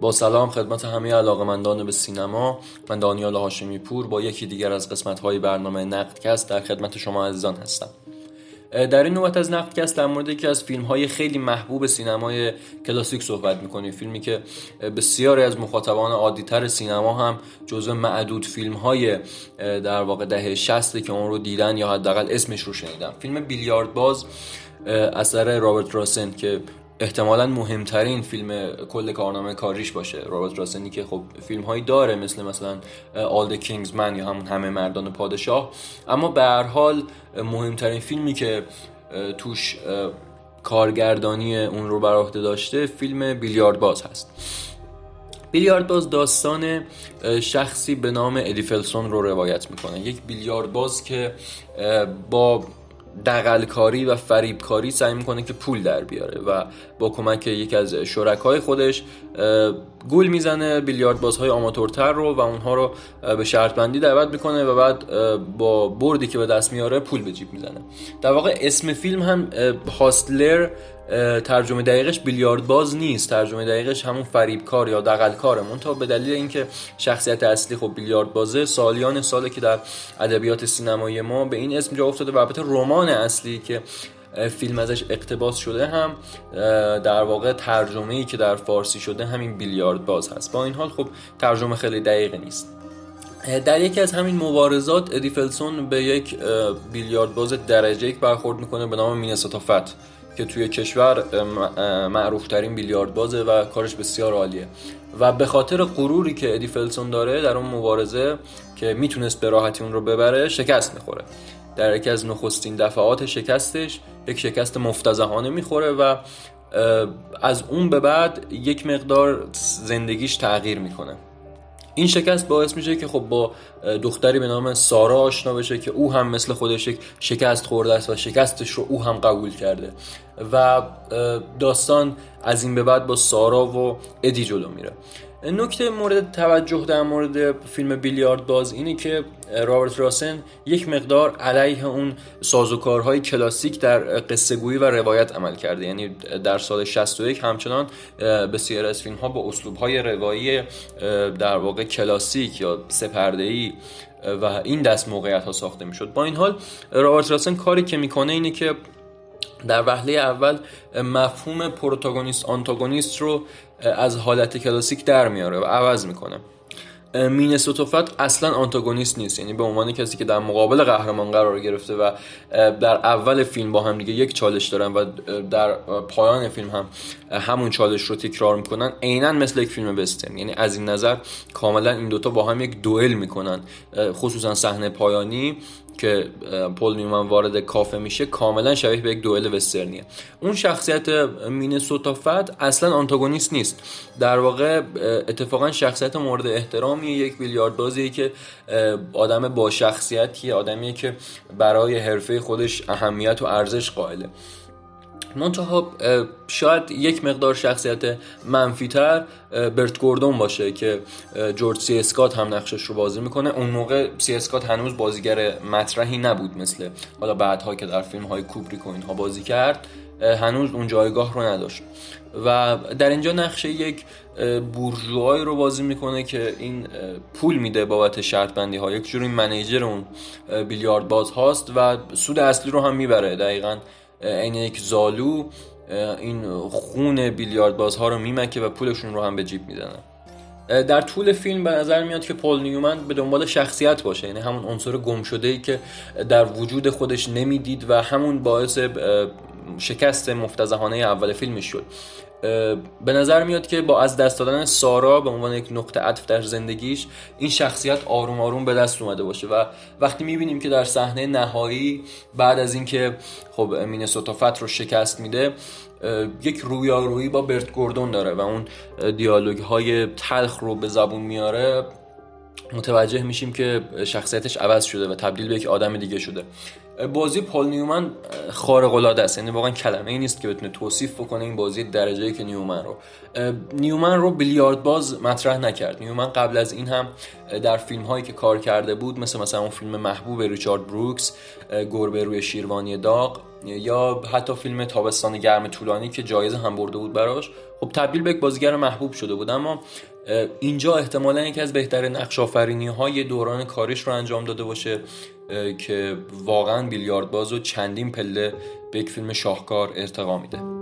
با سلام خدمت همه علاقمندان به سینما من دانیال هاشمی پور با یکی دیگر از قسمت های برنامه نقدکست در خدمت شما عزیزان هستم. در این نوبت از نقدکست در مورد یکی از فیلم های خیلی محبوب سینمای کلاسیک صحبت می‌کنیم. فیلمی که بسیاری از مخاطبان عادیتر سینما هم جزو معدود فیلم های در واقع دهه 60 که اون رو دیدن یا حداقل اسمش رو شنیدن. فیلم بیلیارد باز اثر رابرت راسن که احتمالا مهمترین فیلم کل کارنامه کاریش باشه. رابرت راسنی که خب فیلم هایی داره مثل مثلا آل کینگز من یا همون همه مردان پادشاه. اما به هر حال مهمترین فیلمی که توش کارگردانی اون رو بر عهده داشته فیلم بیلیارد باز هست. بیلیارد باز داستان شخصی به نام ادی فلسون رو روایت می‌کنه. یک بیلیارد باز که با دقلکاری و فریبکاری سعی می‌کنه که پول در بیاره و با کمک یکی از شرکای خودش گول می‌زنه بیلیارد بازهای آماتورتر رو و اونها رو به شرط بندی دعوت می‌کنه و بعد با بردی که به دست میاره پول به جیب می‌زنه. در واقع اسم فیلم هم هاستلر ترجمه دقیقش بیلیارد باز نیست. ترجمه دقیقش همون فریبکار یا دقلکاره تا به دلیل اینکه شخصیت اصلی خب بیلیارد بازه سالیان ساله که در ادبیات سینمایی ما به این اسم جا افتاده و البته رمان اصلی که فیلم ازش اقتباس شده هم در واقع ترجمه ای که در فارسی شده همین بیلیارد باز هست. با این حال خب ترجمه خیلی دقیق نیست. در یکی از همین مبارزات ادی فلسون به یک بیلیارد باز درجه یک برخورد می‌کنه به نام مینسوتا فت. که توی کشور معروف ترین بیلیارد بازه و کارش بسیار عالیه. و به خاطر غروری که ادی فلسون داره در اون مبارزه که می‌تونست به راحتی اون رو ببره شکست می‌خوره. در یکی از نخستین دفعات شکستش یک شکست مفتزهانه می‌خوره و از اون به بعد یک مقدار زندگیش تغییر می‌کنه. این شکست باعث میشه که خب با دختری به نام سارا آشنا بشه که او هم مثل خودش یک شکست خورده است و شکستش رو او هم قبول کرده. و داستان از این به بعد با سارا و ادی جلو میره. نکته مورد توجه در مورد فیلم بیلیارد باز اینه که رابرت راسن یک مقدار علیه اون سازوکارهای کلاسیک در قصه گویی و روایت عمل کرده. یعنی در سال 61 همچنان بسیار از فیلم ها با اسلوب های روایی در واقع کلاسیک یا سپردهی و این دست موقعیت ها ساخته می‌شد. با این حال رابرت راسن کاری که می‌کنه اینه که در وهله اول مفهوم پروتاگونیست آنتاگونیست رو از حالت کلاسیک در میاره و عوض می‌کنه. مینسوتوفت اصلا آنتاگونیست نیست. یعنی به عنوان کسی که در مقابل قهرمان قرار گرفته و در اول فیلم با هم دیگه یک چالش دارن و در پایان فیلم هم همون چالش رو تکرار می‌کنن عینا مثل یک فیلم بسترن یعنی از این نظر کاملا این دوتا با هم یک دوئل می‌کنن. خصوصا صحنه پایانی. که پول نیومن وارد کافه میشه کاملا شبیه به یک دوئل وسترنیه. اون شخصیت مینسوتا فت اصلا آنتاگونیست نیست. در واقع اتفاقا شخصیت مورد احترامی یک بیلیارد بازیه که آدم با شخصیتیه آدمیه که برای حرفه خودش اهمیت و ارزش قائله. منتها شاید یک مقدار شخصیت منفیتر برت گوردون باشه که جورج سی اسکات هم نقشش رو بازی می‌کنه. اون موقع سی اسکات هنوز بازیگر مطرحی نبود مثل حالا بعدها که در فیلم های کوبریک و اینها بازی کرد هنوز اون جایگاه رو نداشت. و در اینجا نقشه یک بورژوایی رو بازی می‌کنه که این پول میده بابت شرط بندی ها یک جوری منیجر اون بیلیارد باز هاست و سود اصلی رو هم می‌بره. دقیقا این یک زالو این خون بیلیارد بازها رو میمکه و پولشون رو هم به جیب می‌زنه در طول فیلم به نظر میاد که پول نیومن به دنبال شخصیت باشه یعنی همون عنصر گم شده ای که در وجود خودش نمی‌دید و همون باعث شکست مفتزهانه اول فیلمش شد. به نظر میاد که با از دست دادن سارا به عنوان یک نقطه عطف در زندگیش این شخصیت آروم آروم به دست اومده باشه و وقتی می‌بینیم که در صحنه نهایی بعد از اینکه خب مینسوتا فت رو شکست میده یک رویارویی با برت گوردون داره و اون دیالوگ های تلخ رو به زبون میاره. متوجه میشیم که شخصیتش عوض شده و تبدیل به یک آدم دیگه شده. بازی پال نیومن خارق العاده است. یعنی واقعا کلمه ای نیست که بتونه توصیف بکنه این بازی درجه یک نیومن رو. نیومن رو بیلیارد باز مطرح نکرد. نیومن قبل از این هم در فیلم هایی که کار کرده بود مثل مثلا اون فیلم محبوب ریچارد بروکس گربه روی شیروانی داغ یا حتی فیلم تابستان گرم طولانی که جایزه هم برده بود براش. خب تبدیل به یک بازیگر محبوب شده بود. اما اینجا احتمالا یکی از بهترین نقش آفرینی های دوران کاریش رو انجام داده باشه که واقعا بیلیارد و چندین پله به یک فیلم شاهکار ارتقا میده.